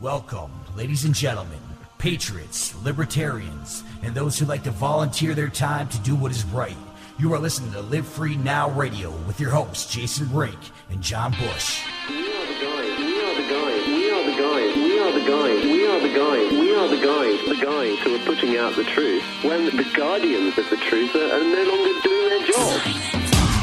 Welcome, ladies and gentlemen, patriots, libertarians, and those who like to volunteer their time to do what is right. You are listening to Live Free Now Radio with your hosts, Jason Rink and John Bush. We are the guys. We are the guys. We are the guys. We are the guys. We are the guys. We are the guys. The guys who are putting out the truth when the guardians of the truth are no longer doing their job.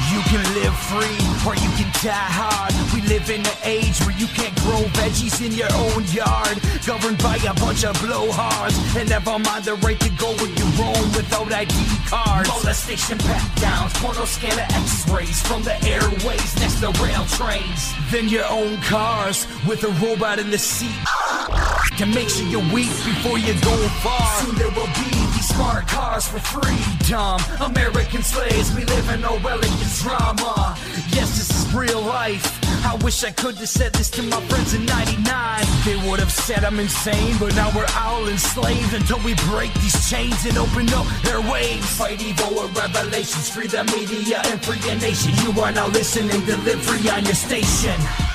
You can live free or you can die hard. We live in an age where you can't grow veggies in your own yard. Governed by a bunch of blowhards. And never mind the right to go where you roam without ID cards. Molestation pat downs, porno scanner x-rays from the airways next to rail trains. Then your own cars with a robot in the seat. To make sure you're weak before you go far. Soon there will be smart cars for freedom. American slaves, we live in Orwellian drama. Yes, this is real life. I wish I could have said this to my friends in 99. They would have said I'm insane, but now we're all enslaved until we break these chains and open up their waves. Fight evil with revelations, free the media and free a nation. You are now listening to Live on your station.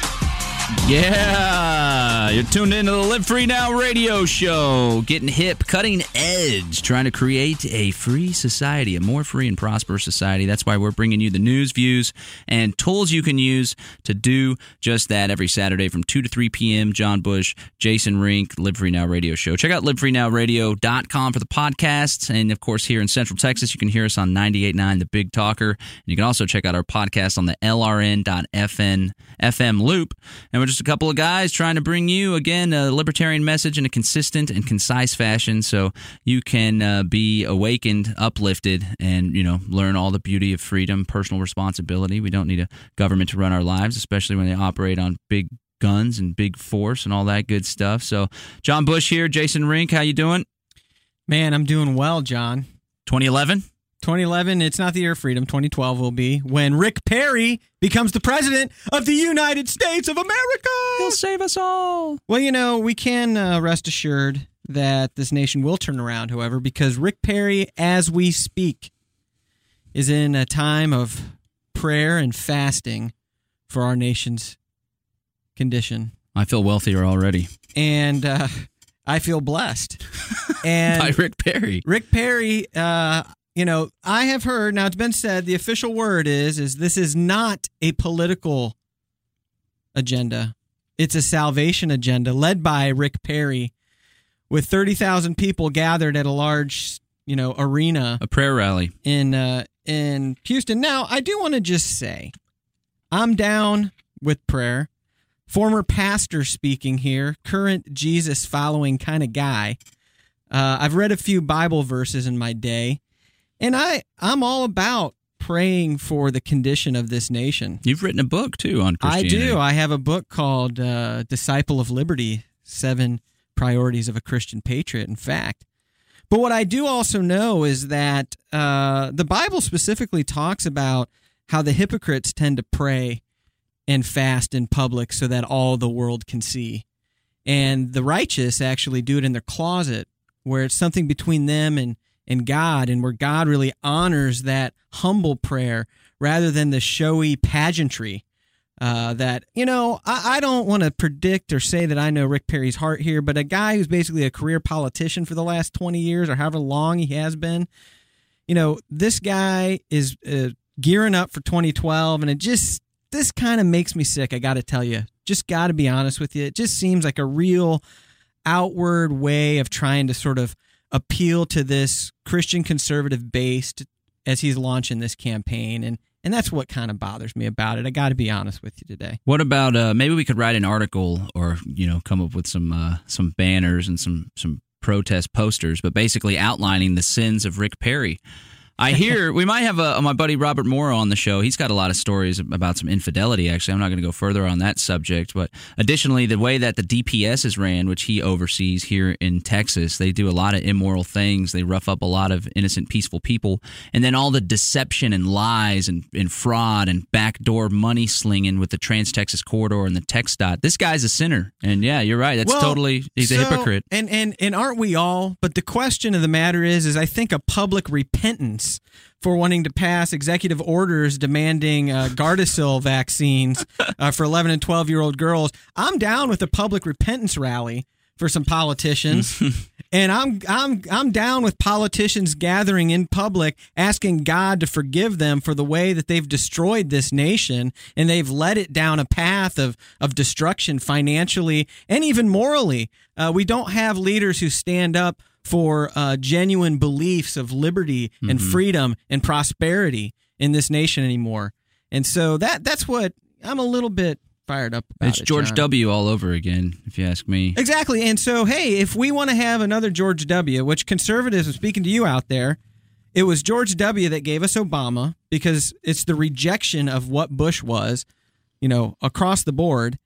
Yeah, you're tuned into the Live Free Now radio show, getting hip, cutting edge, trying to create a free society, a more free and prosperous society. That's why we're bringing you the news, views, and tools you can use to do just that every Saturday from 2 to 3 p.m. John Bush, Jason Rink, Live Free Now radio show. Check out livefreenowradio.com for the podcasts. And of course, here in Central Texas, you can hear us on 98.9 The Big Talker. And you can also check out our podcast on the LRN.FM FM loop. And we're just a couple of guys trying to bring you, again, a libertarian message in a consistent and concise fashion so you can uh, be awakened, uplifted, and, you know, learn all the beauty of freedom, personal responsibility. We don't need a government to run our lives, especially when they operate on big guns and big force and all that good stuff. So, John Bush here, Jason Rink, how you doing? Man, I'm doing well, John. 2011? 2011, it's not the year of freedom. 2012 will be when Rick Perry becomes the president of the United States of America. He'll save us all. Well, you know, we can uh, rest assured that this nation will turn around, however, because Rick Perry, as we speak, is in a time of prayer and fasting for our nation's condition. I feel wealthier already. And uh, I feel blessed. And By Rick Perry. Rick Perry, uh, you know, I have heard now. It's been said the official word is is this is not a political agenda. It's a salvation agenda led by Rick Perry, with thirty thousand people gathered at a large, you know, arena A prayer rally. in uh, in Houston. Now, I do want to just say, I'm down with prayer. Former pastor speaking here, current Jesus following kind of guy. Uh, I've read a few Bible verses in my day, and I I'm all about praying for the condition of this nation. You've written a book, too, on Christian I do. I have a book called uh, Disciple of Liberty Seven Priorities of a Christian Patriot, in fact. But what I do also know is that uh, the Bible specifically talks about how the hypocrites tend to pray and fast in public so that all the world can see. And the righteous actually do it in their closet, where it's something between them and, and God, and where God really honors that humble prayer rather than the showy pageantry. Uh, that you know, I, I don't want to predict or say that I know Rick Perry's heart here, but a guy who's basically a career politician for the last twenty years or however long he has been, you know, this guy is uh, gearing up for 2012, and it just this kind of makes me sick. I got to tell you, just got to be honest with you. It just seems like a real outward way of trying to sort of appeal to this Christian conservative based as he's launching this campaign, and and that's what kind of bothers me about it. I got to be honest with you today. What about uh, maybe we could write an article or you know come up with some uh, some banners and some some protest posters, but basically outlining the sins of Rick Perry. I hear we might have a, my buddy Robert Morrow on the show. He's got a lot of stories about some infidelity. Actually, I'm not going to go further on that subject. But additionally, the way that the DPS is ran, which he oversees here in Texas, they do a lot of immoral things. They rough up a lot of innocent, peaceful people, and then all the deception and lies and, and fraud and backdoor money slinging with the Trans Texas Corridor and the TxDOT. This guy's a sinner, and yeah, you're right. That's Well, totally he's a hypocrite. And and and aren't we all? But the question of the matter is, is I think a public repentance for wanting to pass executive orders demanding uh, Gardasil vaccines uh, for 11 and 12 year old girls. I'm down with a public repentance rally for some politicians. and I'm I'm I'm down with politicians gathering in public asking God to forgive them for the way that they've destroyed this nation and they've led it down a path of of destruction financially and even morally. Uh, we don't have leaders who stand up for uh, genuine beliefs of liberty and freedom and prosperity in this nation anymore. And so that that's what I'm a little bit fired up about. It's it, George John. W. all over again, if you ask me. Exactly. And so, hey, if we want to have another George W., which conservatives, I'm speaking to you out there, it was George W. that gave us Obama because it's the rejection of what Bush was, you know, across the board.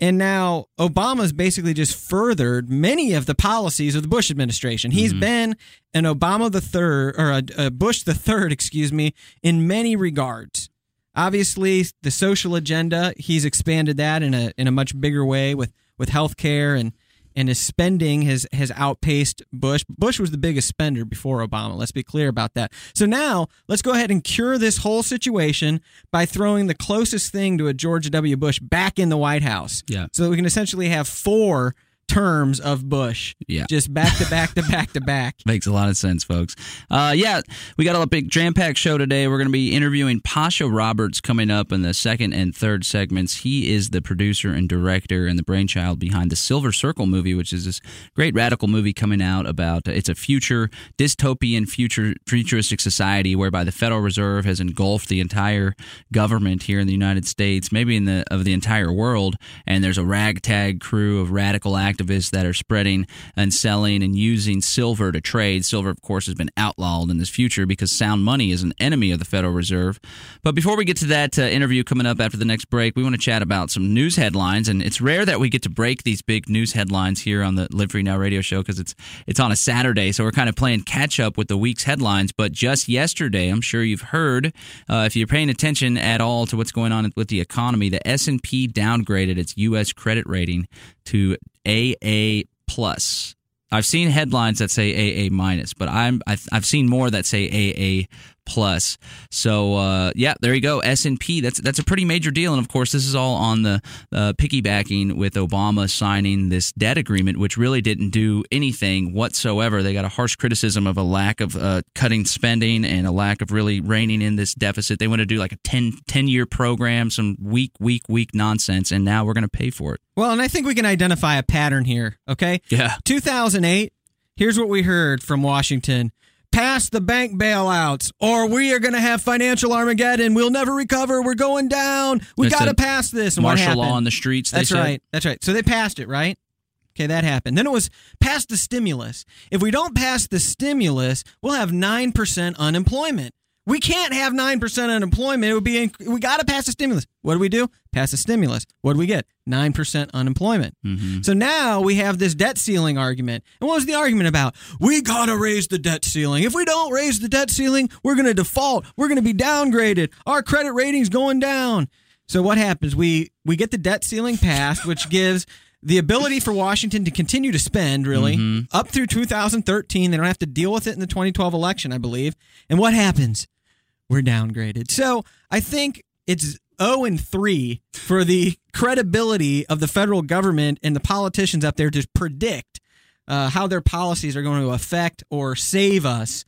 And now Obama's basically just furthered many of the policies of the Bush administration. He's mm-hmm. been an Obama the third or a, a Bush the third, excuse me, in many regards. Obviously, the social agenda, he's expanded that in a in a much bigger way with with healthcare and and his spending has has outpaced Bush. Bush was the biggest spender before Obama. Let's be clear about that. So now let's go ahead and cure this whole situation by throwing the closest thing to a George W. Bush back in the White House. Yeah. So that we can essentially have four terms of Bush. Yeah. Just back to back to back to back. Makes a lot of sense, folks. Uh, yeah, we got a big jam packed show today. We're going to be interviewing Pasha Roberts coming up in the second and third segments. He is the producer and director and the brainchild behind the Silver Circle movie, which is this great radical movie coming out about it's a future dystopian future futuristic society whereby the Federal Reserve has engulfed the entire government here in the United States, maybe in the of the entire world, and there's a ragtag crew of radical activists that are spreading and selling and using silver to trade. Silver, of course, has been outlawed in this future because sound money is an enemy of the Federal Reserve. But before we get to that uh, interview coming up after the next break, we want to chat about some news headlines. And it's rare that we get to break these big news headlines here on the Live Free Now radio show because it's it's on a Saturday, so we're kind of playing catch up with the week's headlines. But just yesterday, I'm sure you've heard, uh, if you're paying attention at all to what's going on with the economy, the S&P downgraded its U.S. credit rating to AA plus. I've seen headlines that say AA minus, but I'm I've, I've seen more that say AA plus. So uh, yeah, there you go. S and P. That's that's a pretty major deal, and of course, this is all on the uh, piggybacking with Obama signing this debt agreement, which really didn't do anything whatsoever. They got a harsh criticism of a lack of uh, cutting spending and a lack of really reining in this deficit. They want to do like a 10, 10 year program, some weak, weak, weak nonsense, and now we're going to pay for it. Well, and I think we can identify a pattern here, okay? Yeah. 2008, here's what we heard from Washington. Pass the bank bailouts, or we are going to have financial Armageddon. We'll never recover. We're going down. We got to pass this. And Martial law on the streets. They That's said. right. That's right. So they passed it, right? Okay, that happened. Then it was pass the stimulus. If we don't pass the stimulus, we'll have 9% unemployment. We can't have 9% unemployment. It would be we got to pass the stimulus. What do we do? Pass the stimulus. What do we get? 9% unemployment. Mm-hmm. So now we have this debt ceiling argument. And what was the argument about? We got to raise the debt ceiling. If we don't raise the debt ceiling, we're going to default. We're going to be downgraded. Our credit rating's going down. So what happens? We we get the debt ceiling passed, which gives the ability for Washington to continue to spend really mm-hmm. up through 2013. They don't have to deal with it in the 2012 election, I believe. And what happens? We're downgraded. So I think it's 0 and 3 for the credibility of the federal government and the politicians up there to predict uh, how their policies are going to affect or save us.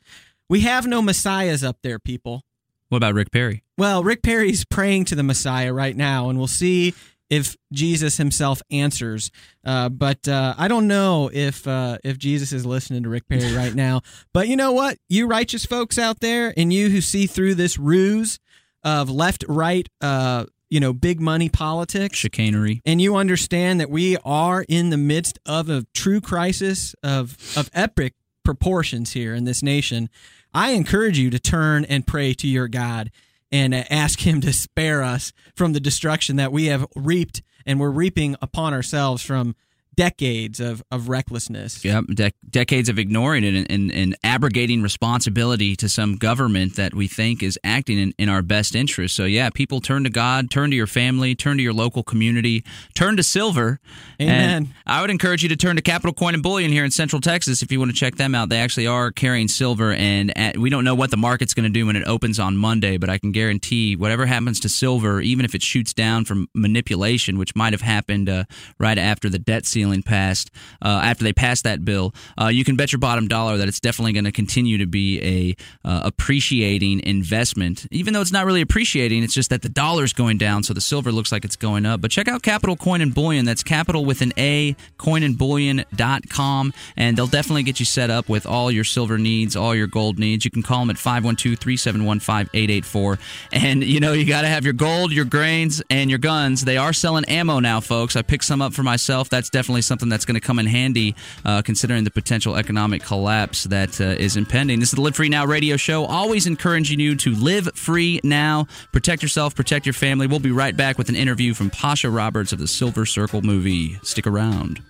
We have no messiahs up there, people. What about Rick Perry? Well, Rick Perry's praying to the Messiah right now, and we'll see if Jesus himself answers. Uh, but uh, I don't know if uh, if Jesus is listening to Rick Perry right now. But you know what? You righteous folks out there, and you who see through this ruse of left, right, uh, you know, big money politics, Chicanery. and you understand that we are in the midst of a true crisis of of epic proportions here in this nation, I encourage you to turn and pray to your God and uh, ask him to spare us from the destruction that we have reaped and we're reaping upon ourselves from decades of, of recklessness. Yep, de- decades of ignoring it and, and, and, abrogating responsibility to some government that we think is acting in, in our best interest. So, yeah, people turn to God, turn to your family, turn to your local community, turn to silver. Amen. And I would encourage you to turn to Capital Coin and Bullion here in Central Texas if you want to check them out. They actually are carrying silver, and at, we don't know what the market's going to do when it opens on Monday, but I can guarantee whatever happens to silver, even if it shoots down from manipulation, which might have happened uh, right after the debt ceiling ceiling passed, uh, after they passed that bill, uh, you can bet your bottom dollar that it's definitely going to continue to be a uh, appreciating investment. Even though it's not really appreciating, it's just that the dollar's going down, so the silver looks like it's going up. But check out Capital Coin and Bullion. That's capital with an A, coinandbullion.com, and they'll definitely get you set up with all your silver needs, all your gold needs. You can call them at 512 371 5884. And, you know, you got to have your gold, your grains, and your guns. They are selling ammo now, folks. I picked some up for myself. That's definitely definitely something that's going to come in handy uh, considering the potential economic collapse that uh, is impending. This is the Live Free Now radio show, always encouraging you to live free now, protect yourself, protect your family. We'll be right back with an interview from Pasha Roberts of the Silver Circle movie. Stick around.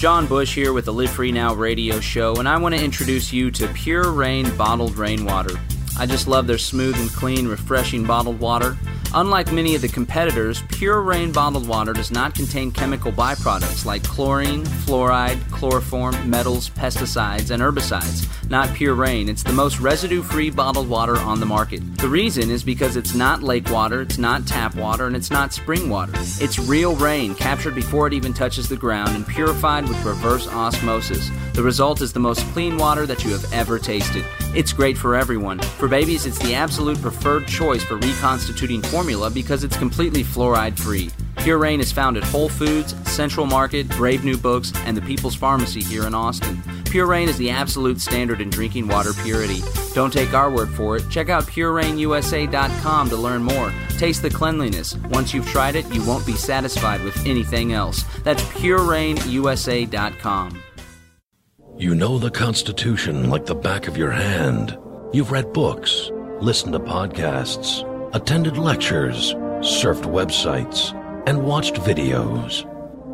John Bush here with the Live Free Now radio show, and I want to introduce you to Pure Rain bottled rainwater. I just love their smooth and clean, refreshing bottled water. Unlike many of the competitors, Pure Rain bottled water does not contain chemical byproducts like chlorine, fluoride, chloroform, metals, pesticides, and herbicides. Not Pure Rain, it's the most residue free bottled water on the market. The reason is because it's not lake water, it's not tap water, and it's not spring water. It's real rain captured before it even touches the ground and purified with reverse osmosis. The result is the most clean water that you have ever tasted. It's great for everyone. For babies, it's the absolute preferred choice for reconstituting formula because it's completely fluoride free. Pure Rain is found at Whole Foods, Central Market, Brave New Books, and the People's Pharmacy here in Austin. Pure Rain is the absolute standard in drinking water purity. Don't take our word for it. Check out PureRainUSA.com to learn more. Taste the cleanliness. Once you've tried it, you won't be satisfied with anything else. That's PureRainUSA.com. You know the Constitution like the back of your hand. You've read books, listened to podcasts, attended lectures, surfed websites, and watched videos.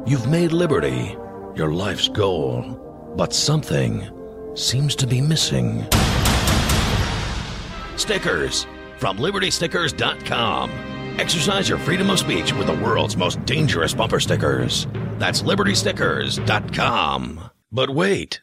You've made liberty your life's goal, but something seems to be missing. Stickers from libertystickers.com. Exercise your freedom of speech with the world's most dangerous bumper stickers. That's libertystickers.com. But wait.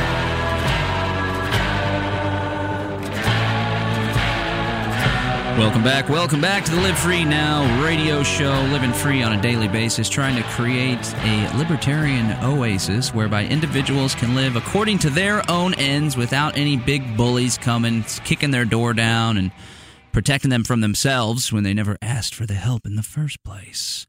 Welcome back. Welcome back to the Live Free Now radio show, living free on a daily basis, trying to create a libertarian oasis whereby individuals can live according to their own ends without any big bullies coming, kicking their door down, and protecting them from themselves when they never asked for the help in the first place.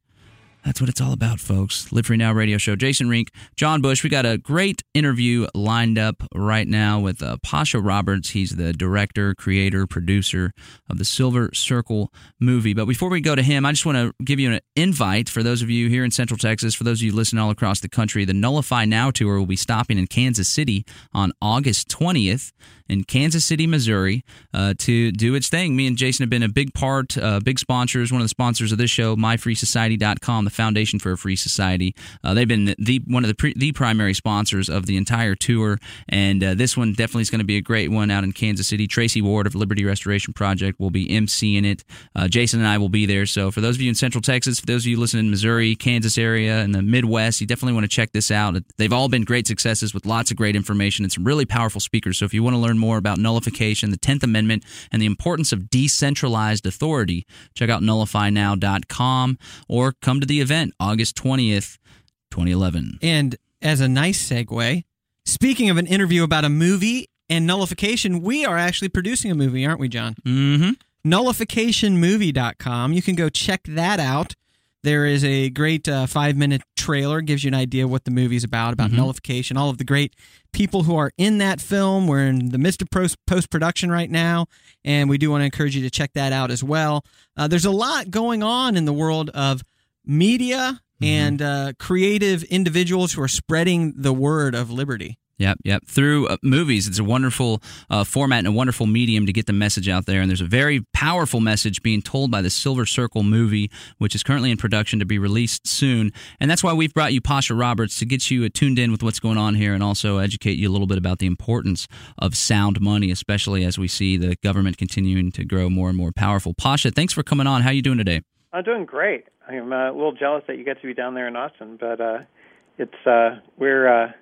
That's what it's all about, folks. Live Free Now radio show. Jason Rink, John Bush. We got a great interview lined up right now with uh, Pasha Roberts. He's the director, creator, producer of the Silver Circle movie. But before we go to him, I just want to give you an invite for those of you here in Central Texas, for those of you listening all across the country. The Nullify Now tour will be stopping in Kansas City on August 20th in Kansas City, Missouri, uh, to do its thing. Me and Jason have been a big part, uh, big sponsors, one of the sponsors of this show, MyFreeSociety.com, the Foundation for a Free Society. Uh, they've been the one of the pre, the primary sponsors of the entire tour, and uh, this one definitely is going to be a great one out in Kansas City. Tracy Ward of Liberty Restoration Project will be emceeing it. Uh, Jason and I will be there. So for those of you in Central Texas, for those of you listening in Missouri, Kansas area, and the Midwest, you definitely want to check this out. They've all been great successes with lots of great information and some really powerful speakers. So if you want to learn more about nullification, the 10th Amendment, and the importance of decentralized authority, check out nullifynow.com or come to the event August 20th, 2011. And as a nice segue, Speaking of an interview about a movie and nullification, we are actually producing a movie, aren't we, John? Mm-hmm. Nullificationmovie.com. You can go check that out. There is a great uh, five minute trailer, gives you an idea what the movie's about, about nullification, all of the great people who are in that film. We're in the midst of post production right now, and we do want to encourage you to check that out as well. Uh, there's a lot going on in the world of media and uh, creative individuals who are spreading the word of liberty. Yep, yep. Through uh, movies, it's a wonderful uh, format and a wonderful medium to get the message out there. And there's a very powerful message being told by the Silver Circle movie, which is currently in production to be released soon. And that's why we've brought you Pasha Roberts to get you uh, tuned in with what's going on here and also educate you a little bit about the importance of sound money, especially as we see the government continuing to grow more and more powerful. Pasha, thanks for coming on. How are you doing today? I'm doing great. I'm uh, a little jealous that you get to be down there in Austin, but uh, it's uh, we're.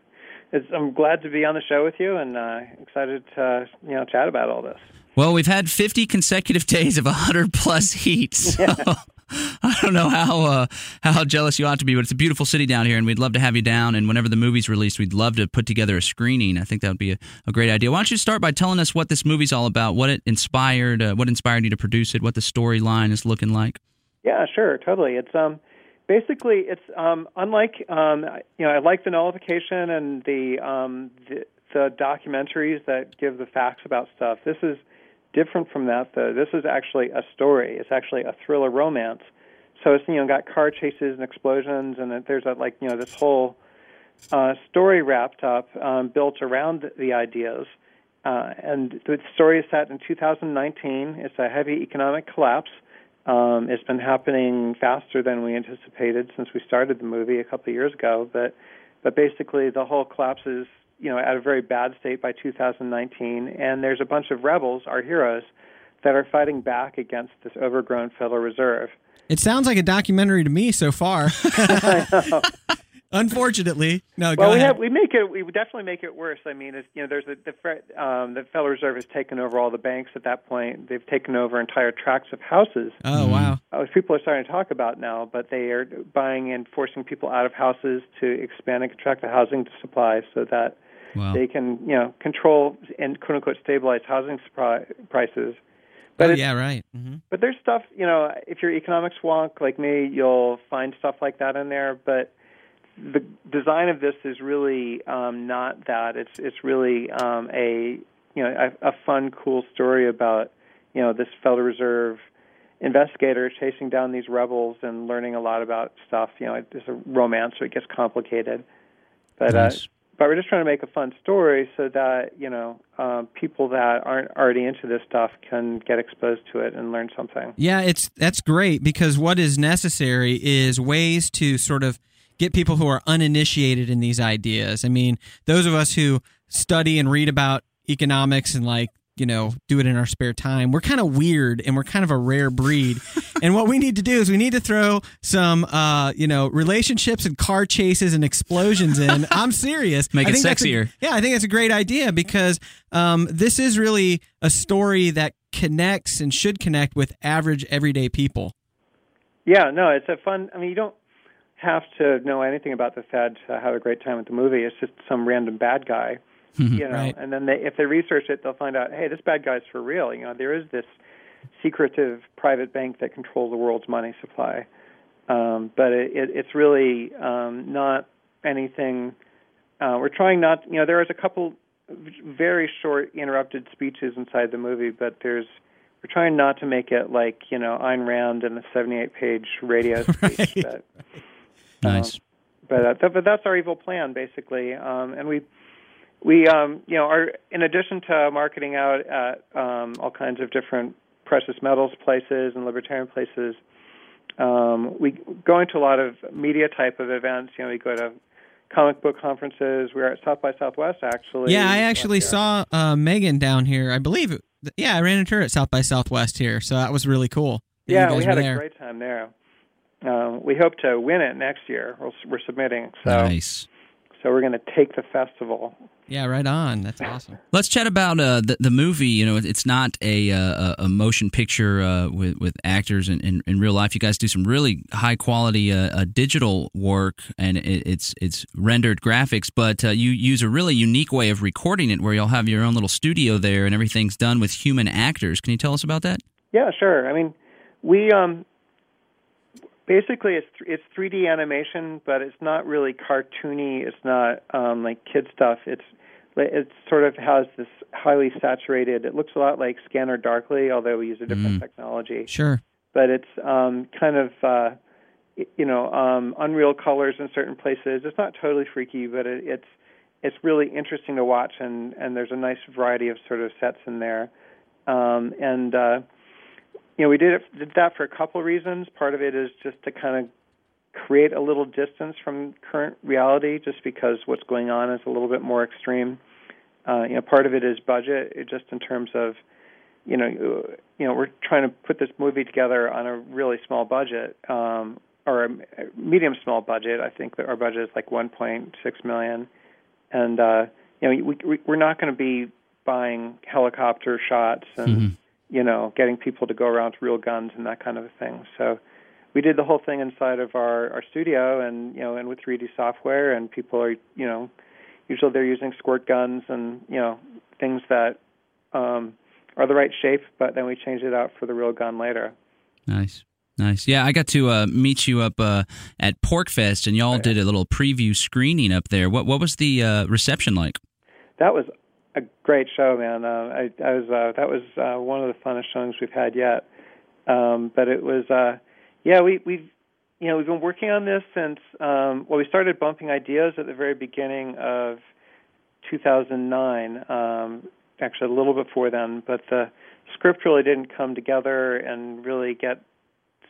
It's, I'm glad to be on the show with you, and uh, excited to uh, you know chat about all this. Well, we've had 50 consecutive days of 100 plus heat. So I don't know how uh, how jealous you ought to be, but it's a beautiful city down here, and we'd love to have you down. And whenever the movie's released, we'd love to put together a screening. I think that would be a, a great idea. Why don't you start by telling us what this movie's all about, what it inspired, uh, what inspired you to produce it, what the storyline is looking like? Yeah, sure, totally. It's um basically it's um unlike um you know I like the nullification and the um the, the documentaries that give the facts about stuff. This is different from that though. This is actually a story. It's actually a thriller romance. So it's you know got car chases and explosions and there's a like you know this whole uh, story wrapped up um, built around the ideas. Uh, and the story is set in 2019. It's a heavy economic collapse. Um, it's been happening faster than we anticipated since we started the movie a couple of years ago. But but basically, the whole collapse is you know at a very bad state by 2019, and there's a bunch of rebels, our heroes, that are fighting back against this overgrown Federal Reserve. It sounds like a documentary to me so far. Unfortunately, no. well, go we ahead. have we make it we definitely make it worse. I mean, it's, you know, there's a, the um, the Federal Reserve has taken over all the banks at that point. They've taken over entire tracts of houses, oh wow. uh, which people are starting to talk about now. But they are buying and forcing people out of houses to expand and contract the housing supply so that Wow. they can you know control and quote unquote stabilize housing supply prices. But oh yeah, right. Mm-hmm. but there's stuff, you know, if you're economics wonk like me, you'll find stuff like that in there. But the design of this is really um, not that. It's it's really um, a you know a, a fun, cool story about you know this Federal Reserve investigator chasing down these rebels and learning a lot about stuff. You know, it's a romance, so it gets complicated. But uh, but we're just trying to make a fun story so that you know um, people that aren't already into this stuff can get exposed to it and learn something. Yeah, it's that's great because what is necessary is ways to sort of get people who are uninitiated in these ideas. I mean, those of us who study and read about economics and like you know do it in our spare time we're kind of weird and we're kind of a rare breed and what we need to do is we need to throw some uh you know relationships and car chases and explosions in i'm serious Make I it think that's a- sexier. yeah i think that's a great idea because um this is really a story that connects and should connect with average everyday people Yeah, no, it's a fun. I mean, you don't have to know anything about the Fed to have a great time at the movie. It's just some random bad guy, you know. Right. And then they, if they research it, they'll find out, hey, this bad guy's for real. You know, there is this secretive private bank that controls the world's money supply. Um, but it, it, it's really um, not anything. Uh, we're trying not. You know, there is a couple very short interrupted speeches inside the movie, but there's we're trying not to make it like you know Ayn Rand and a 78 page radio speech. Right. But, Nice. but uh, th- but that's our evil plan basically, um, and we we um, you know are in addition to marketing out at um, all kinds of different precious metals places and libertarian places. Um, we go into a lot of media type of events. You know, we go to comic book conferences. We were at South by Southwest actually. yeah i actually saw uh megan down here i believe it, yeah i ran into her at south by southwest here so that was really cool Yeah, we had a great time there. Um, we hope to win it next year. We're, we're submitting, so nice. So we're going to take the festival. Yeah, right on. That's awesome. Let's chat about uh, the the movie. You know, it's not a uh, a motion picture uh, with with actors in, in, in, real life. You guys do some really high quality uh, digital work, and it, it's it's rendered graphics. But uh, you use a really unique way of recording it, where you'll have your own little studio there, and everything's done with human actors. Can you tell us about that? Yeah, sure. I mean, we um, basically it's it's 3D animation, but it's not really cartoony. It's not um, like kid stuff. It's it sort of has this highly saturated. It looks a lot like Scanner Darkly, although we use a different mm. technology. Sure. But it's um, kind of uh, you know um, unreal colors in certain places. It's not totally freaky, but it, it's it's really interesting to watch, and and there's a nice variety of sort of sets in there. Um, and uh, you know, we did it, did that for a couple reasons. Part of it is just to kind of create a little distance from current reality, just because what's going on is a little bit more extreme. Uh, you know, part of it is budget, just in terms of, you know, you know, we're trying to put this movie together on a really small budget, um, or a medium small budget. I think that our budget is like 1.6 million, and uh, you know, we, we, we're not going to be buying helicopter shots and mm-hmm you know, getting people to go around with real guns and that kind of a thing. So we did the whole thing inside of our, our studio and, you know, and with 3D software and people are, you know, usually they're using squirt guns and, you know, things that um, are the right shape, but then we change it out for the real gun later. Nice. Nice. Yeah, I got to uh, meet you up uh, at PorcFest, and y'all did a little preview screening up there. What what was the uh, reception like? That was a great show, man. Uh, I, I was uh, that was uh, one of the funnest showings we've had yet. Um, but it was, uh, yeah, we we've you know we've been working on this since um, well we started bumping ideas at the very beginning of 2009. Um, actually, a little before then, but the script really didn't come together and really get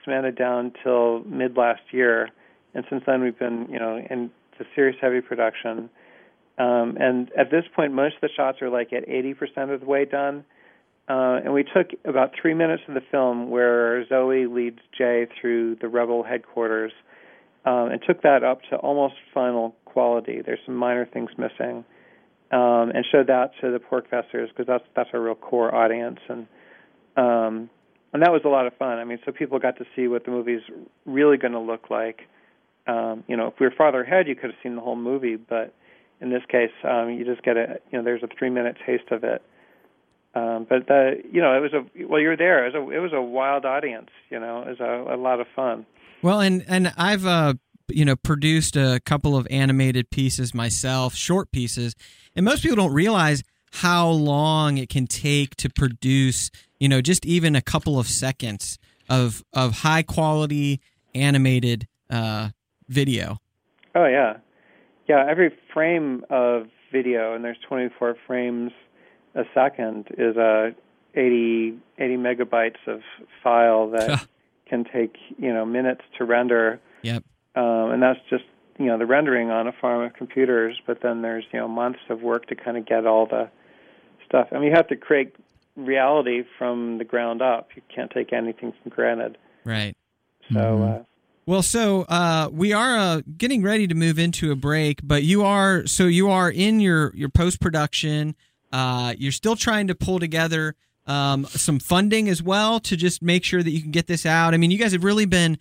cemented down till mid last year. And since then, we've been you know in the serious heavy production. Um, and at this point, most of the shots are like at 80% of the way done. Uh, and we took about three minutes of the film where Zoe leads Jay through the rebel headquarters um, and took that up to almost final quality. There's some minor things missing, um, and showed that to the PorcFesters because that's that's our real core audience, and um, and that was a lot of fun. I mean, so people got to see what the movie's really going to look like. Um, you know, if we were farther ahead, you could have seen the whole movie, but in this case, um, you just get a you know there's a three minute taste of it. Um, but the you know it was a well you're there it was a it was a wild audience you know it was a, a lot of fun. Well, and and I've uh you know produced a couple of animated pieces myself, short pieces, and most people don't realize how long it can take to produce you know just even a couple of seconds of of high quality animated uh, video. Oh yeah, yeah, every frame of video, and there's 24 frames a second, is a 80 80 megabytes of file that can take you know minutes to render. Yep. Um, and that's just you know the rendering on a farm of computers, but then there's you know months of work to kind of get all the stuff. I mean, you have to create reality from the ground up. You can't take anything for granted. Right. So mm-hmm. uh, well, so uh, we are uh, getting ready to move into a break, but you are so you are in your your post production. Uh, you're still trying to pull together um, some funding as well to just make sure that you can get this out. I mean, you guys have really been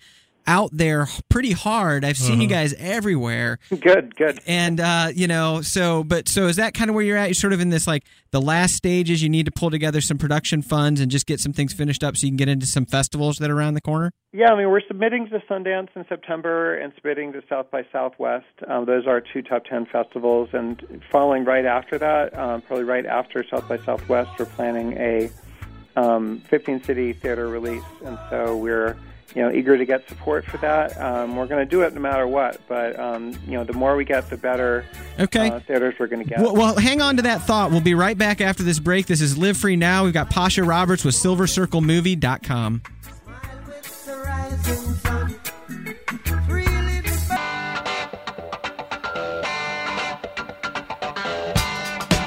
out there pretty hard. I've seen uh-huh. you guys everywhere. Good, good. And uh, you know, so but so is that kind of where you're at? You're sort of in this like the last stages. You need to pull together some production funds and just get some things finished up so you can get into some festivals that are around the corner. Yeah, I mean we're submitting to Sundance in September and submitting to South by Southwest. Um, those are two top ten festivals, and following right after that, um, probably right after South by Southwest, we're planning a um, 15 city theater release, and so we're you know, eager to get support for that. Um, we're going to do it no matter what, but um, you know, the more we get, the better. Okay. Uh, theaters we're going to get. Well, well, hang on to that thought. We'll be right back after this break. This is Live Free Now. We've got Pasha Roberts with SilverCircleMovie.com.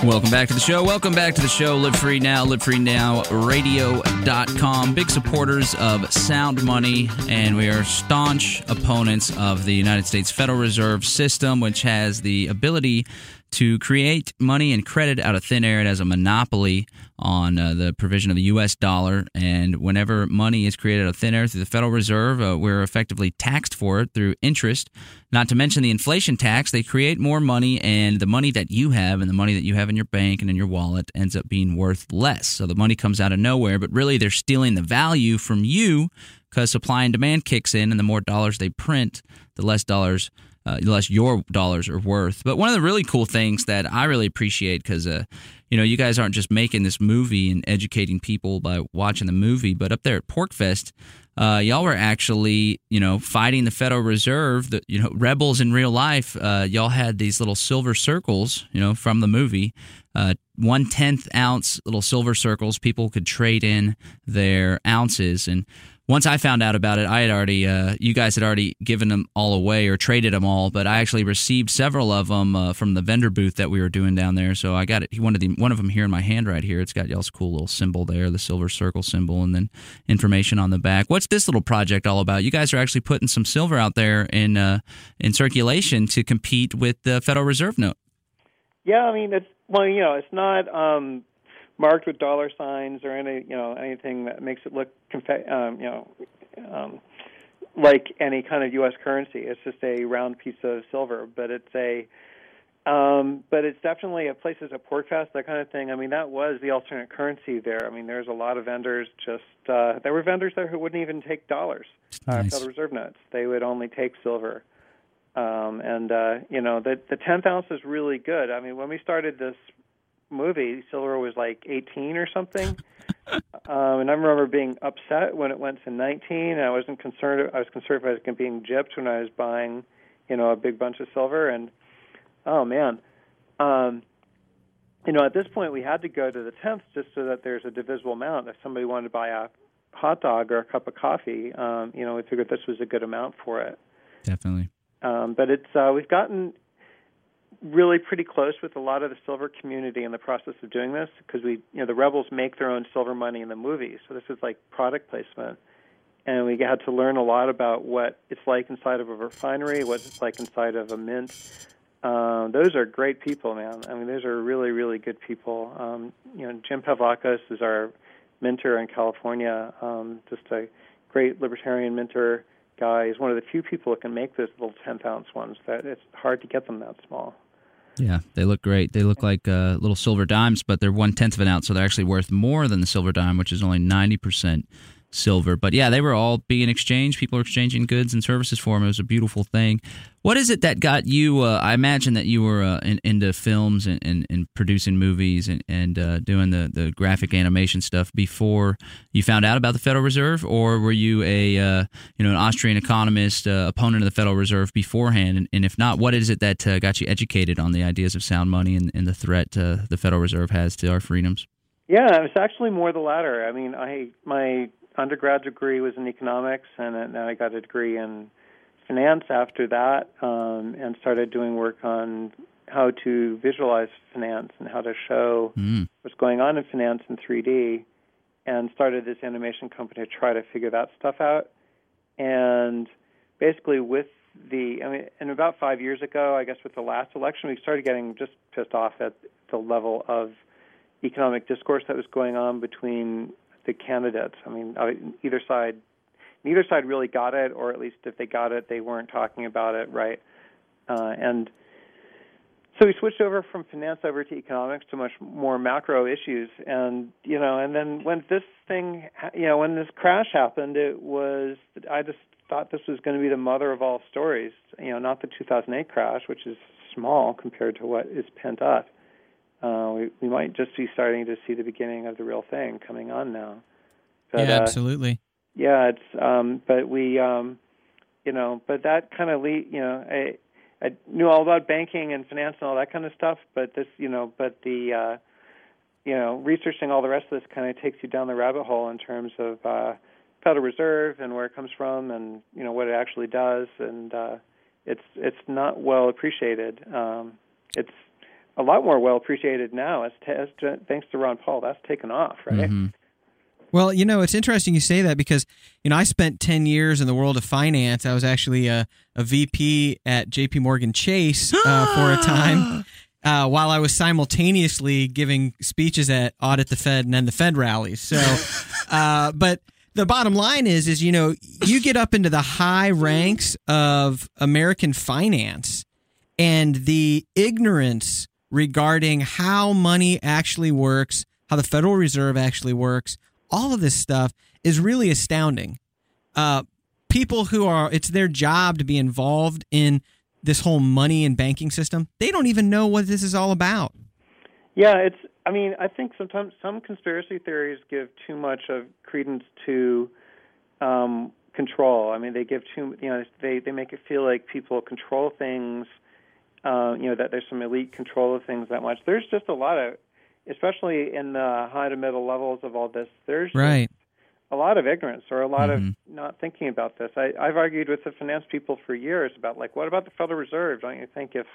Welcome back to the show. Welcome back to the show. Live Free Now, livefreenow.radio.com. Big supporters of sound money, and we are staunch opponents of the United States Federal Reserve System, which has the ability to create money and credit out of thin air. It has a monopoly on uh, the provision of the U.S. dollar. And whenever money is created out of thin air through the Federal Reserve, uh, we're effectively taxed for it through interest. Not to mention the inflation tax. They create more money, and the money that you have and the money that you have in your bank and in your wallet ends up being worth less. So the money comes out of nowhere, but really they're stealing the value from you because supply and demand kicks in, and the more dollars they print, the less dollars uh, the less your dollars are worth. But one of the really cool things that I really appreciate because uh, you know you guys aren't just making this movie and educating people by watching the movie, but up there at PorcFest, uh, y'all were actually you know fighting the Federal Reserve, the you know rebels in real life. Uh, y'all had these little silver circles, you know, from the movie. Uh, one tenth ounce little silver circles. People could trade in their ounces, and once I found out about it, I had already, uh, you guys had already given them all away or traded them all, but I actually received several of them uh, from the vendor booth that we were doing down there. So I got it, one of the one of them here in my hand right here. It's got y'all's cool little symbol there, the silver circle symbol, and then information on the back. What's this little project all about? You guys are actually putting some silver out there in uh, in circulation to compete with the Federal Reserve note. Yeah, I mean it's well, you know, it's not um, marked with dollar signs or any you know anything that makes it look um, you know um, like any kind of U.S. currency. It's just a round piece of silver, but it's a um, but it's definitely at places at PorcFest, that kind of thing. I mean, that was the alternate currency there. I mean, there's a lot of vendors just uh, there were vendors there who wouldn't even take dollars, uh. Federal Reserve notes. They would only take silver. Um, and uh, you know, the the tenth ounce is really good. I mean, when we started this movie, silver was like 18 or something. um, and I remember being upset when it went to 19. And I wasn't concerned. I was concerned if I was being gypped when I was buying, you know, a big bunch of silver. And oh man, um, you know, at this point we had to go to the tenth just so that there's a divisible amount. If somebody wanted to buy a hot dog or a cup of coffee, um, you know, we figured this was a good amount for it. Definitely. Um, but it's uh, we've gotten really pretty close with a lot of the silver community in the process of doing this because we, you know, the rebels make their own silver money in the movie, so this is like product placement, and we had to learn a lot about what it's like inside of a refinery, what it's like inside of a mint. Um, those are great people, man. I mean, those are really, really good people. Um, you know, Jim Pavlakos is our mentor in California, um, just a great libertarian mentor guy. He's one of the few people that can make those little 10th ounce ones. That it's hard to get them that small. Yeah, they look great. They look like uh, little silver dimes, but they're one tenth of an ounce, so they're actually worth more than the silver dime, which is only ninety percent silver. But yeah, they were all being exchanged. People were exchanging goods and services for them. It was a beautiful thing. What is it that got you? Uh, I imagine that you were uh, in, into films and, and, and, producing movies and, and uh, doing the, the graphic animation stuff before you found out about the Federal Reserve, or were you a uh, you know an Austrian economist, uh, opponent of the Federal Reserve beforehand? And, and if not, what is it that uh, got you educated on the ideas of sound money and, and the threat the Federal Reserve has to our freedoms? Yeah, it was actually more the latter. I mean, I my undergrad degree was in economics, and then I got a degree in finance after that, um, and started doing work on how to visualize finance and how to show mm. what's going on in finance in 3D, and started this animation company to try to figure that stuff out. And basically, with the, I mean, and about five years ago, I guess with the last election, we started getting just pissed off at the level of economic discourse that was going on between the candidates. I mean, either side, neither side really got it, or at least if they got it, they weren't talking about it right. Uh, and so we switched over from finance over to economics to much more macro issues. And you know, and then when this thing, you know, when this crash happened, it was I just thought this was going to be the mother of all stories. You know, not the 2008 crash, which is small compared to what is pent up uh, we, we might just be starting to see the beginning of the real thing coming on now. But, yeah, absolutely. Uh, yeah, it's um, but we um, you know, but that kind of lead, you know, I I knew all about banking and finance and all that kind of stuff, but this, you know, but the uh, you know, researching all the rest of this kind of takes you down the rabbit hole in terms of uh, Federal Reserve and where it comes from, and you know what it actually does, and uh, it's it's not well appreciated. Um, it's a lot more well appreciated now as, as to, thanks to Ron Paul. That's taken off, right? Mm-hmm. Well, you know, it's interesting you say that because, you know, I spent 10 years in the world of finance. I was actually a, a VP at JP Morgan Chase uh, for a time uh, while I was simultaneously giving speeches at Audit the Fed and then the Fed rallies. So, uh, but the bottom line is, is, you know, you get up into the high ranks of American finance and the ignorance regarding how money actually works, how the Federal Reserve actually works, all of this stuff is really astounding. Uh, people who are, it's their job to be involved in this whole money and banking system. They don't even know what this is all about. Yeah, it's. I mean, I think sometimes some conspiracy theories give too much of credence to um, control. I mean, they give too. You know, they they make it feel like people control things. Uh, you know that there's some elite control of things that much. There's just a lot of especially in the high to middle levels of all this, there's right. a lot of ignorance or a lot mm-hmm. of not thinking about this. I, I've argued with the finance people for years about like, what about the Federal Reserve? Don't you think if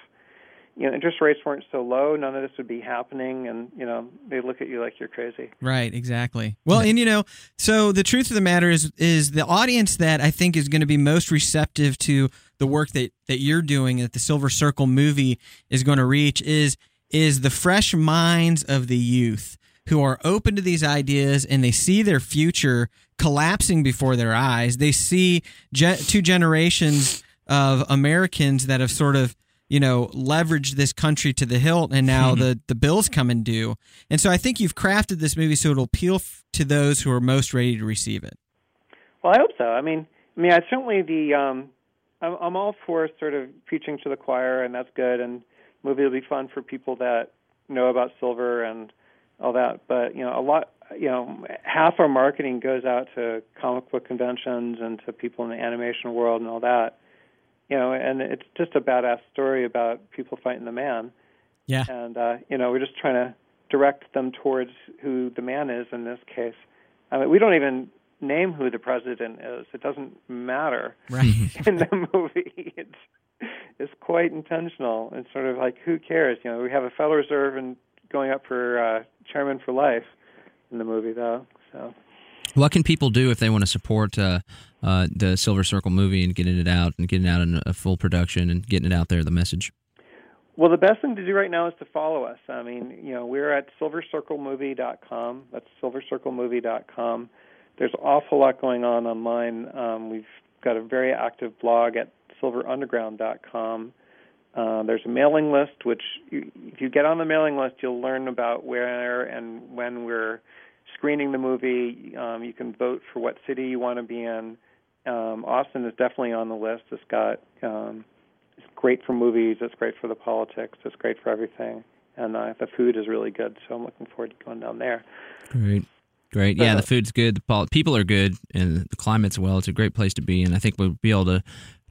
you know interest rates weren't so low, none of this would be happening? And you know they look at you like you're crazy. Right. Exactly. Well, and you know, so the truth of the matter is, is the audience that I think is going to be most receptive to the work that that you're doing that the Silver Circle movie is going to reach is is the fresh minds of the youth who are open to these ideas and they see their future collapsing before their eyes. They see ge- two generations of Americans that have sort of you know leveraged this country to the hilt and now the the bills come and due and so i think you've crafted this movie so it'll appeal f- to those who are most ready to receive it Well, I hope so. I mean, I mean, I certainly the um, I'm, I'm all for sort of preaching to the choir, and that's good. And movie will be fun for people that know about silver and all that. But you know, a lot, you know, half our marketing goes out to comic book conventions and to people in the animation world and all that. You know, and it's just a badass story about people fighting the man. yeah And uh, you know, we're just trying to direct them towards who the man is in this case. I mean, we don't even name who the president is. It doesn't matter right in the movie. It's it's quite intentional. It's sort of like who cares? You know, we have a Federal Reserve and going up for uh, chairman for life in the movie, though. So What can people do if they want to support uh, uh, the Silver Circle movie and getting it out and getting out in a full production and getting it out there, the message? Well, the best thing to do right now is to follow us. I mean, you know, we're at silvercirclemovie.com. That's silvercirclemovie.com. There's an awful lot going on online. Um, we've got a very active blog at silverunderground.com. Uh, there's a mailing list, which you, if you get on the mailing list, you'll learn about where and when we're screening the movie. Um, you can vote for what city you want to be in. Um, Austin is definitely on the list. It's got um, it's great for movies. It's great for the politics. It's great for everything. And uh, the food is really good, so I'm looking forward to going down there. Great. Great. Yeah, the food's good. The people are good, and the climate's well. It's a great place to be, and I think we'll be able to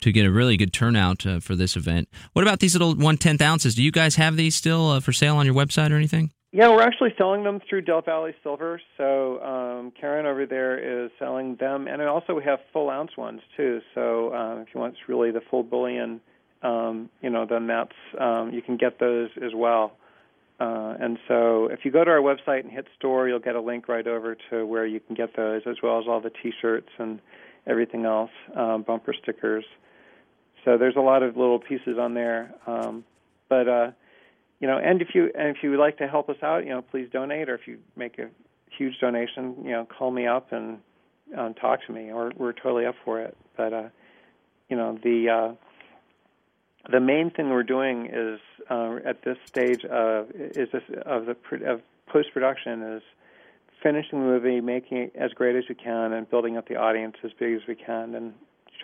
to get a really good turnout uh, for this event. What about these little one tenth ounces? Do you guys have these still uh, for sale on your website or anything? Yeah, we're actually selling them through Del Valley Silver. So um, Karen over there is selling them, and also we have full ounce ones too. So um, if you want really the full bullion, um, you know, then that's um, you can get those as well. Uh, and so if you go to our website and hit store, you'll get a link right over to where you can get those, as well as all the T-shirts and everything else, um, bumper stickers. So there's a lot of little pieces on there. Um, but uh, you know, and if you and if you would like to help us out, you know, please donate, or if you make a huge donation, you know, call me up and um, talk to me. Or we're totally up for it. But uh, you know, the uh, the main thing we're doing is uh, at this stage of is this of the of post production is finishing the movie, making it as great as we can, and building up the audience as big as we can, and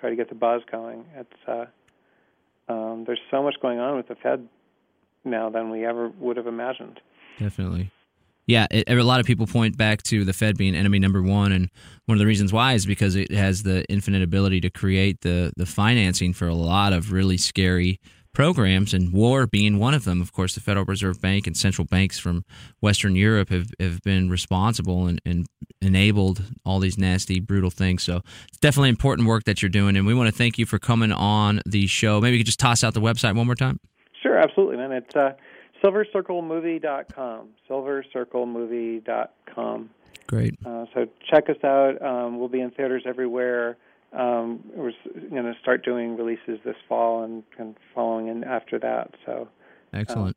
try to get the buzz going. It's uh, um, there's so much going on with the Fed now than we ever would have imagined. Definitely. Yeah, it, a lot of people point back to the Fed being enemy number one, and one of the reasons why is because it has the infinite ability to create the the financing for a lot of really scary programs, and war being one of them. Of course, the Federal Reserve Bank and central banks from Western Europe have, have been responsible and, and enabled all these nasty, brutal things. So it's definitely important work that you're doing, and we want to thank you for coming on the show. Maybe you could just toss out the website one more time. Sure, absolutely, man. It's uh, silvercirclemovie.com. Silvercirclemovie.com. Great. Uh, so check us out. Um, we'll be in theaters everywhere. Um, we're going to start doing releases this fall and, and following in after that. So Excellent.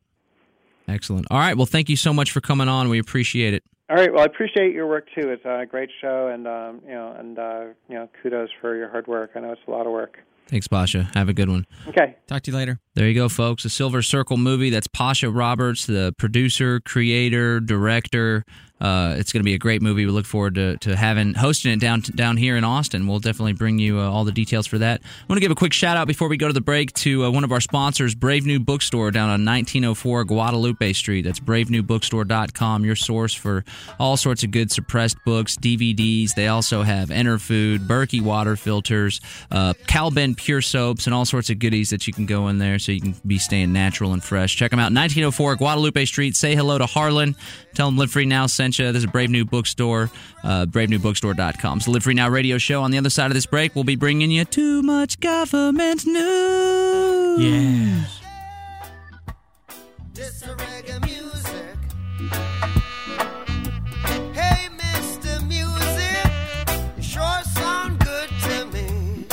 Excellent. All right. Well, thank you so much for coming on. We appreciate it. All right. Well, I appreciate your work too. It's a great show, and um, you know, and uh, you know, kudos for your hard work. I know it's a lot of work. Thanks, Pasha. Have a good one. Okay. Talk to you later. There you go, folks. A Silver Circle movie. That's Pasha Roberts, the producer, creator, director. Uh, it's going to be a great movie. We look forward to, to having hosting it down down here in Austin. We'll definitely bring you uh, all the details for that. I want to give a quick shout out before we go to the break to uh, one of our sponsors, Brave New Bookstore, down on 1904 Guadalupe Street. That's bravenewbookstore.com, your source for all sorts of good suppressed books, DVDs. They also have Enerfood, Berkey water filters, uh, Calben pure soaps, and all sorts of goodies that you can go in there so you can be staying natural and fresh. Check them out, 1904 Guadalupe Street. Say hello to Harlan. Tell him Live Free Now sent you. This is Brave New Bookstore, uh, bravenewbookstore.com. So Live Free Now radio show. On the other side of this break, we'll be bringing you too much government news. Yeah. This a reggae music. Hey, Mr. Music, you sure sound good to me.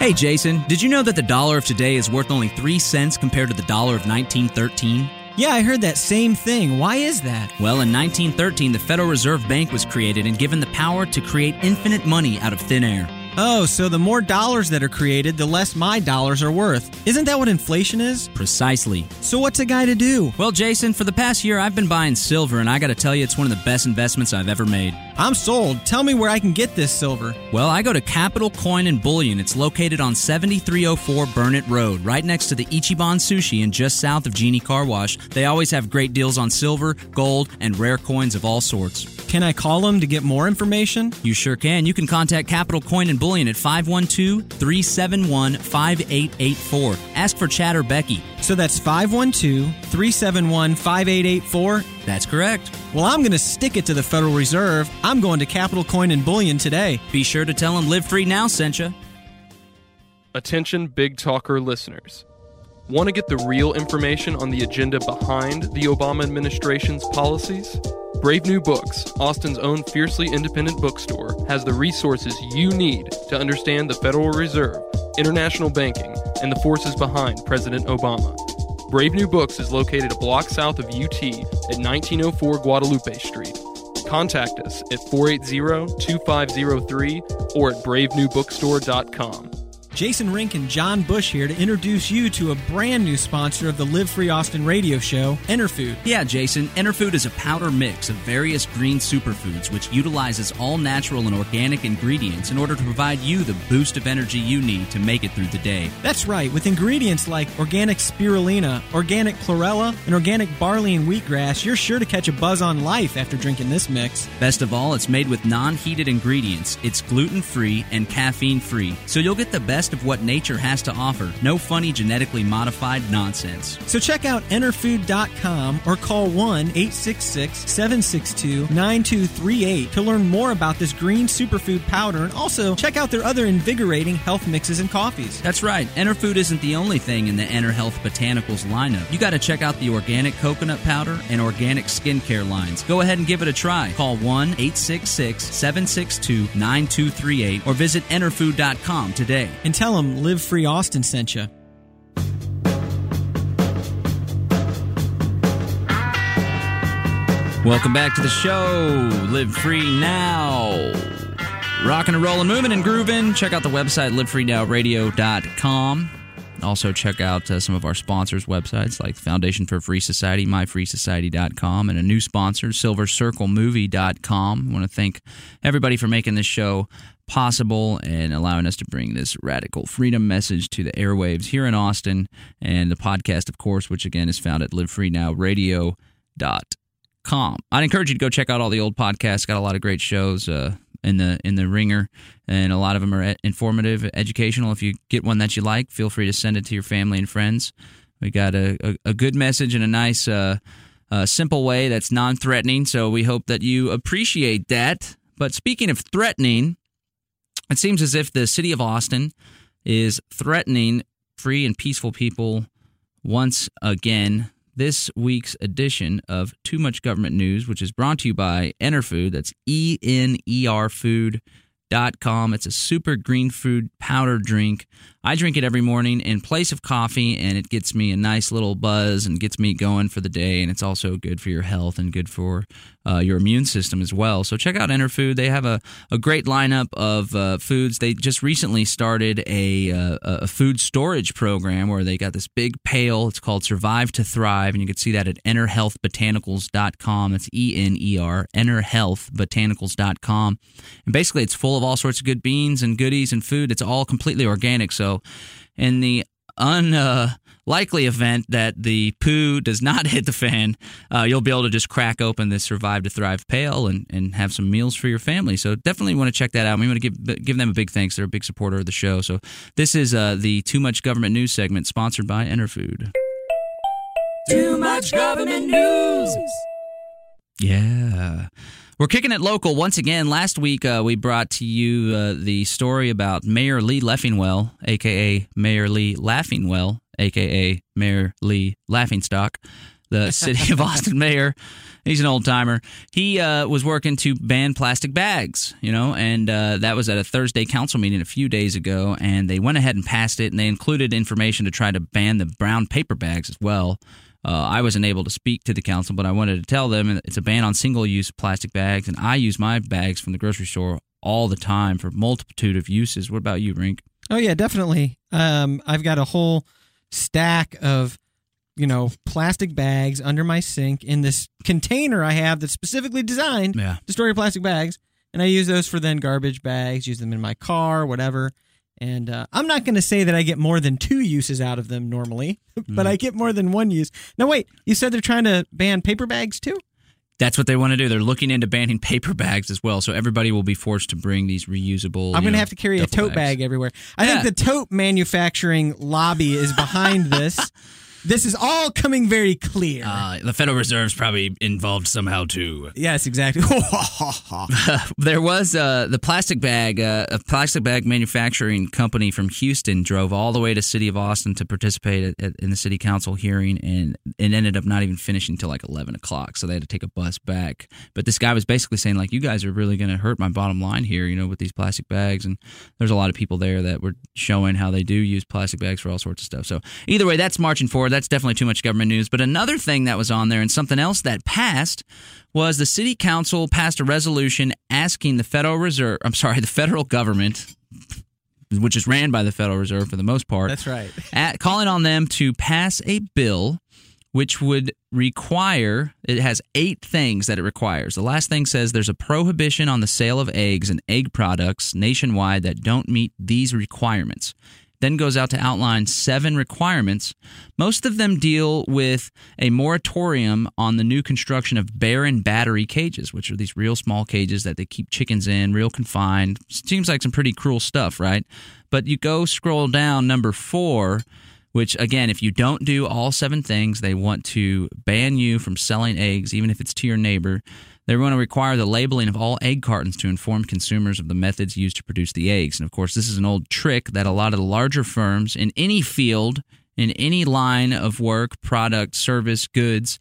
Hey, Jason, did you know that the dollar of today is worth only three cents compared to the dollar of 1913? Yeah, I heard that same thing. Why is that? Well, in 1913, the Federal Reserve Bank was created and given the power to create infinite money out of thin air. Oh, so the more dollars that are created, the less my dollars are worth. Isn't that what inflation is? Precisely. So what's a guy to do? Well, Jason, for the past year, I've been buying silver, and I got to tell you, it's one of the best investments I've ever made. I'm sold. Tell me where I can get this silver. Well, I go to Capital Coin and Bullion. It's located on 7304 Burnett Road, right next to the Ichiban Sushi and just south of Genie Car Wash. They always have great deals on silver, gold, and rare coins of all sorts. Can I call them to get more information? You sure can. You can contact Capital Coin and Bullion at 512 371 5884. Ask for Chad or Becky. So that's 512 371 5884. That's correct. Well, I'm going to stick it to the Federal Reserve. I'm going to Capital Coin and Bullion today. Be sure to tell them Live Free Now sent you. Attention Big Talker listeners. Want to get the real information on the agenda behind the Obama administration's policies? Brave New Books, Austin's own fiercely independent bookstore, has the resources you need to understand the Federal Reserve, international banking, and the forces behind President Obama. Brave New Books is located a block south of UT at 1904 Guadalupe Street. Contact us at 480-2503 or at bravenewbookstore.com. Jason Rink and John Bush here to introduce you to a brand new sponsor of the Live Free Austin radio show, Enerfood. Yeah, Jason, Enerfood is a powder mix of various green superfoods which utilizes all natural and organic ingredients in order to provide you the boost of energy you need to make it through the day. That's right, with ingredients like organic spirulina, organic chlorella, and organic barley and wheatgrass, you're sure to catch a buzz on life after drinking this mix. Best of all, it's made with non heated ingredients, it's gluten free and caffeine free, so you'll get the best of what nature has to offer. No funny genetically modified nonsense. So check out enerfood.com or call 1 866 762 9238 to learn more about this green superfood powder and also check out their other invigorating health mixes and coffees. That's right, Enerfood isn't the only thing in the EnerHealth Botanicals lineup. You got to check out the organic coconut powder and organic skincare lines. Go ahead and give it a try. Call 1 866 762 9238 or visit enerfood.com today. And tell them Live Free Austin sent you. Welcome back to the show. Live free now. Rocking and rolling, moving and grooving. Check out the website, livefreenowradio.com. Also, check out uh, some of our sponsors' websites like Foundation for Free Society, myfreesociety.com, and a new sponsor, silvercirclemovie.com. I want to thank everybody for making this show possible and allowing us to bring this radical freedom message to the airwaves here in Austin. And the podcast, of course, which again is found at livefreenowradio.com. I'd encourage you to go check out all the old podcasts. Got a lot of great shows. Uh, in the in the ringer, and a lot of them are informative, educational. If you get one that you like, feel free to send it to your family and friends. We got a, a, a good message in a nice, uh, uh, simple way that's non-threatening. So we hope that you appreciate that. But speaking of threatening, it seems as if the city of Austin is threatening free and peaceful people once again this week's edition of Too Much Government News, which is brought to you by Enerfood. That's E N E R Food. Dot com. It's a super green food powder drink. I drink it every morning in place of coffee, and it gets me a nice little buzz and gets me going for the day. And it's also good for your health and good for uh, your immune system as well. So check out Enerfood. They have a, a great lineup of uh, foods. They just recently started a, uh, a food storage program where they got this big pail. It's called Survive to Thrive, and you can see that at enerhealthbotanicals.com. That's E N E R, enerhealthbotanicals.com. And basically, it's full of all sorts of good beans and goodies and food. It's all completely organic. So, in the unlikely event that the poo does not hit the fan, uh, you'll be able to just crack open this Survive to Thrive pail and, and have some meals for your family. So definitely want to check that out. We want to give give them a big thanks. They're a big supporter of the show. So this is uh, the Too Much Government News segment sponsored by Enerfood. Too much government news. Yeah. We're kicking it local once again. Last week, uh, we brought to you uh, the story about Mayor Lee Leffingwell, aka Mayor Lee Laughingwell, aka Mayor Lee Laughingstock, the city of Austin mayor. He's an old timer. He uh, was working to ban plastic bags, you know, and uh, that was at a Thursday council meeting a few days ago. And they went ahead and passed it, and they included information to try to ban the brown paper bags as well. Uh, I wasn't able to speak to the council, but I wanted to tell them it's a ban on single use plastic bags, and I use my bags from the grocery store all the time for multitude of uses. What about you, Rink? Oh yeah, definitely. Um, I've got a whole stack of you know plastic bags under my sink in this container I have that's specifically designed Yeah. to store your plastic bags, and I use those for then garbage bags. Use them in my car, whatever. And uh, I'm not going to say that I get more than two uses out of them normally, but I get more than one use. Now wait, you said they're trying to ban paper bags too? That's what they want to do. They're looking into banning paper bags as well, so everybody will be forced to bring these reusable. I'm going to have to carry a tote bags. bag everywhere. I Yeah. think the tote manufacturing lobby is behind this. This is all coming very clear. Uh, the Federal Reserve's probably involved somehow too. yes, exactly. there was uh, the plastic bag, uh, a plastic bag manufacturing company from Houston drove all the way to City of Austin to participate at, at, in the City Council hearing, and it ended up not even finishing until like eleven o'clock. So they had to take a bus back. But this guy was basically saying like, "You guys are really going to hurt my bottom line here, you know, with these plastic bags." And there's a lot of people there that were showing how they do use plastic bags for all sorts of stuff. So either way, that's marching forward. That's definitely too much government news. But another thing that was on there and something else that passed was the city council passed a resolution asking the Federal Reserve, I'm sorry, the federal government, which is ran by the Federal Reserve for the most part, That's right. at, calling on them to pass a bill which would require it has eight things that it requires. The last thing says there's a prohibition on the sale of eggs and egg products nationwide that don't meet these requirements. Then goes out to outline seven requirements. Most of them deal with a moratorium on the new construction of barren battery cages, which are these real small cages that they keep chickens in, real confined. Seems like some pretty cruel stuff, right? But you go scroll down number four, which again, if you don't do all seven things, they want to ban you from selling eggs, even if it's to your neighbor. They want to require the labeling of all egg cartons to inform consumers of the methods used to produce the eggs. And of course, this is an old trick that a lot of the larger firms in any field, in any line of work, product, service, goods,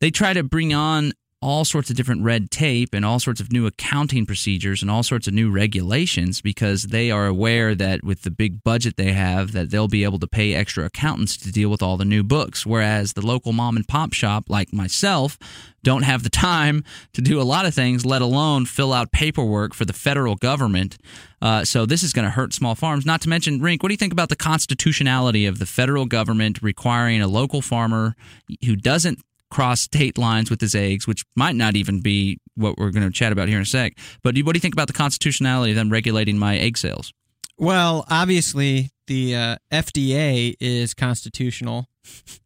they try to bring on all sorts of different red tape and all sorts of new accounting procedures and all sorts of new regulations because they are aware that with the big budget they have that they'll be able to pay extra accountants to deal with all the new books. Whereas the local mom and pop shop like myself don't have the time to do a lot of things let alone fill out paperwork for the federal government. Uh, so this is going to hurt small farms. Not to mention rink what do you think about the constitutionality of the federal government requiring a local farmer who doesn't cross state lines with his eggs, which might not even be what we're going to chat about here in a sec. But what do you think about the constitutionality of them regulating my egg sales? Well, obviously, the uh, FDA is constitutional.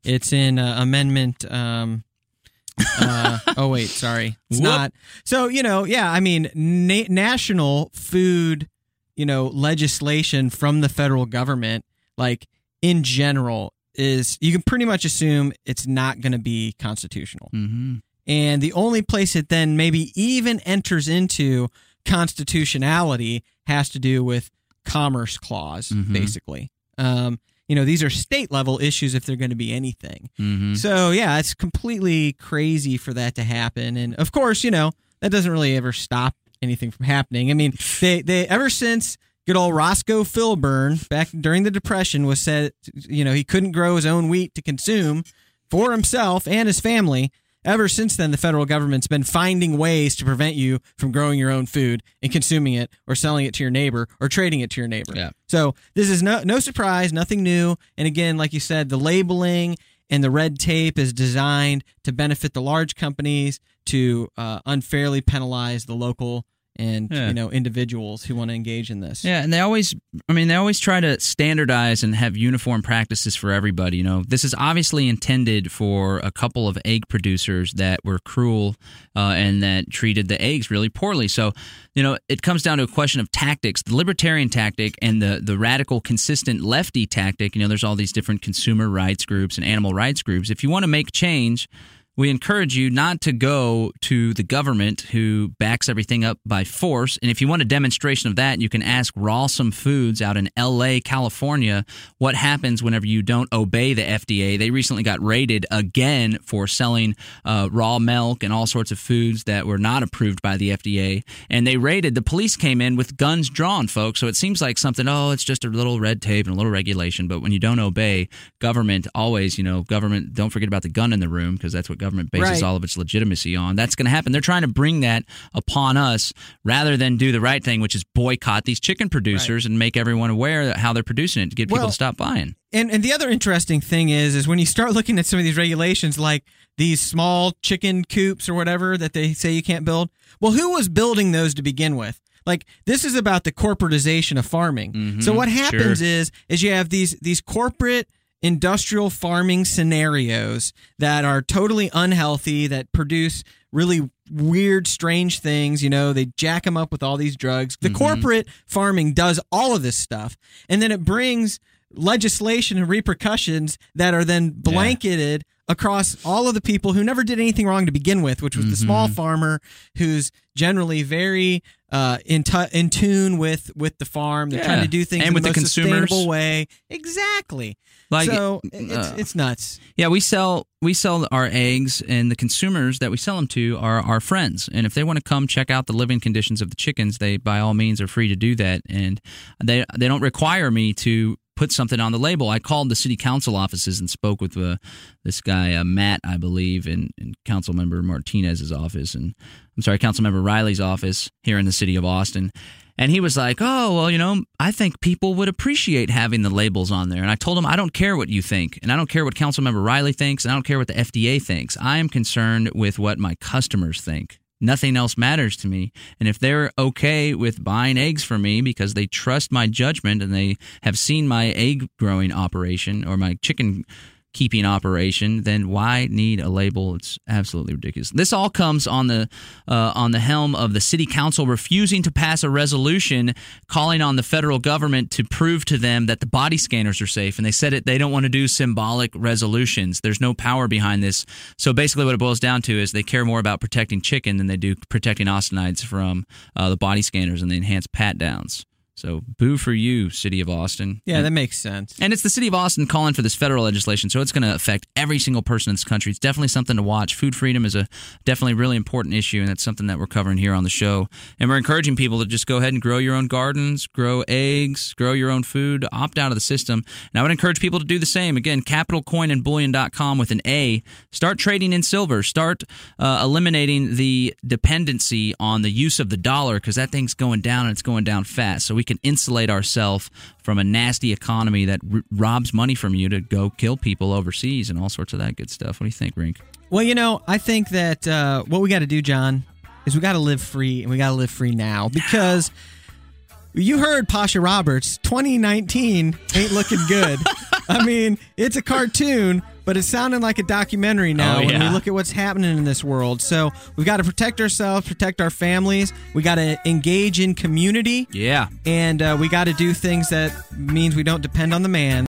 It's in uh, Amendment. Um, uh, oh wait, sorry, it's Whoop. not. So you know, yeah, I mean, na- national food, you know, legislation from the federal government, like in general, is you can pretty much assume it's not going to be constitutional. Mm-hmm. And the only place it then maybe even enters into constitutionality has to do with commerce clause, Mhm. basically. Um, you know these are state level issues if they're going to be anything. Mhm. So yeah, it's completely crazy for that to happen, and of course, you know that doesn't really ever stop anything from happening. I mean, they they ever since good old Roscoe Filburn back during the Depression was said, you know, he couldn't grow his own wheat to consume for himself and his family. Ever since then, the federal government's been finding ways to prevent you from growing your own food and consuming it, or selling it to your neighbor, or trading it to your neighbor. Yeah. So this is no no surprise, nothing new. And again, like you said, the labeling and the red tape is designed to benefit the large companies to uh, unfairly penalize the local and Yeah. you know individuals who want to engage in this. Yeah, and they always, I mean, they always try to standardize and have uniform practices for everybody. You know, this is obviously intended for a couple of egg producers that were cruel uh, and that treated the eggs really poorly. So, you know, it comes down to a question of tactics. The libertarian tactic and the the radical, consistent lefty tactic. You know, there's all these different consumer rights groups and animal rights groups. If you want to make change. We encourage you not to go to the government who backs everything up by force. And if you want a demonstration of that, you can ask Rawsome Foods out in LA, California, what happens whenever you don't obey the FDA. They recently got raided again for selling uh, raw milk and all sorts of foods that were not approved by the FDA. And they raided, the police came in with guns drawn, folks. So it seems like something, oh, it's just a little red tape and a little regulation. But when you don't obey, government always, you know, government, don't forget about the gun in the room because that's what government bases Right. all of its legitimacy on. That's going to happen. They're trying to bring that upon us rather than do the right thing, which is boycott these chicken producers and make everyone aware that how they're producing it to get people to stop buying. And and the other interesting thing is is when you start looking at some of these regulations like these small chicken coops or whatever that they say you can't build. Well, who was building those to begin with? Like this is about the corporatization of farming. so mm-hmm. what happens sure. is is you have these these corporate industrial farming scenarios that are totally unhealthy that produce really weird strange things you know they jack them up with all these drugs. The mm-hmm. corporate farming does all of this stuff and then it brings legislation and repercussions that are then blanketed across all of the people who never did anything wrong to begin with, which was the small Mm-hmm. farmer who's generally very uh, in tu- in tune with with the farm. They're Yeah. trying to do things And in with the, consumers. sustainable way. Exactly. Like, so it's uh, it's nuts. Yeah, we sell we sell our eggs, and the consumers that we sell them to are our friends. And if they want to come check out the living conditions of the chickens, they by all means are free to do that. And they they don't require me to put something on the label. I called the city council offices and spoke with uh, this guy uh, Matt, I believe, in, in Council Member Martinez's office, and I'm sorry, Council Member Riley's office here in the city of Austin. And he was like, "Oh, well, you know, I think people would appreciate having the labels on there." And I told him, "I don't care what you think, and I don't care what Councilmember Riley thinks, and I don't care what the FDA thinks. I am concerned with what my customers think. Nothing else matters to me. And if they're okay with buying eggs from me because they trust my judgment and they have seen my egg growing operation or my chicken keeping operation, then why need a label? It's absolutely ridiculous. This all comes on the uh, on the helm of the city council refusing to pass a resolution calling on the federal government to prove to them that the body scanners are safe. And they said it they don't want to do symbolic resolutions. There's no power behind this. So basically, what it boils down to is they care more about protecting chicken than they do protecting Austinites from uh, the body scanners and the enhanced pat downs. So boo for you, city of Austin. Yeah, that makes sense. And it's the city of Austin calling for this federal legislation, so it's going to affect every single person in this country. It's definitely something to watch. Food freedom is a definitely really important issue, and that's something that we're covering here on the show. And we're encouraging people to just go ahead and grow your own gardens, grow eggs, grow your own food, opt out of the system. And I would encourage people to do the same. Again, capitalcoinandbullion.com with an A. Start trading in silver. Start uh, eliminating the dependency on the use of the dollar because that thing's going down and it's going down fast. So we can insulate ourselves from a nasty economy that r- robs money from you to go kill people overseas and all sorts of that good stuff. What do you think, Rink? Well, you know, I think that uh, what we got to do, John, is we got to live free, and we got to live free now because you heard Pasha Roberts. 2019 ain't looking good. I mean, it's a cartoon, but it's sounding like a documentary now Oh, when we look at what's happening in this world. So we've got to protect ourselves, protect our families. We got to engage in community, Yeah. and uh, we got to do things that means we don't depend on the man.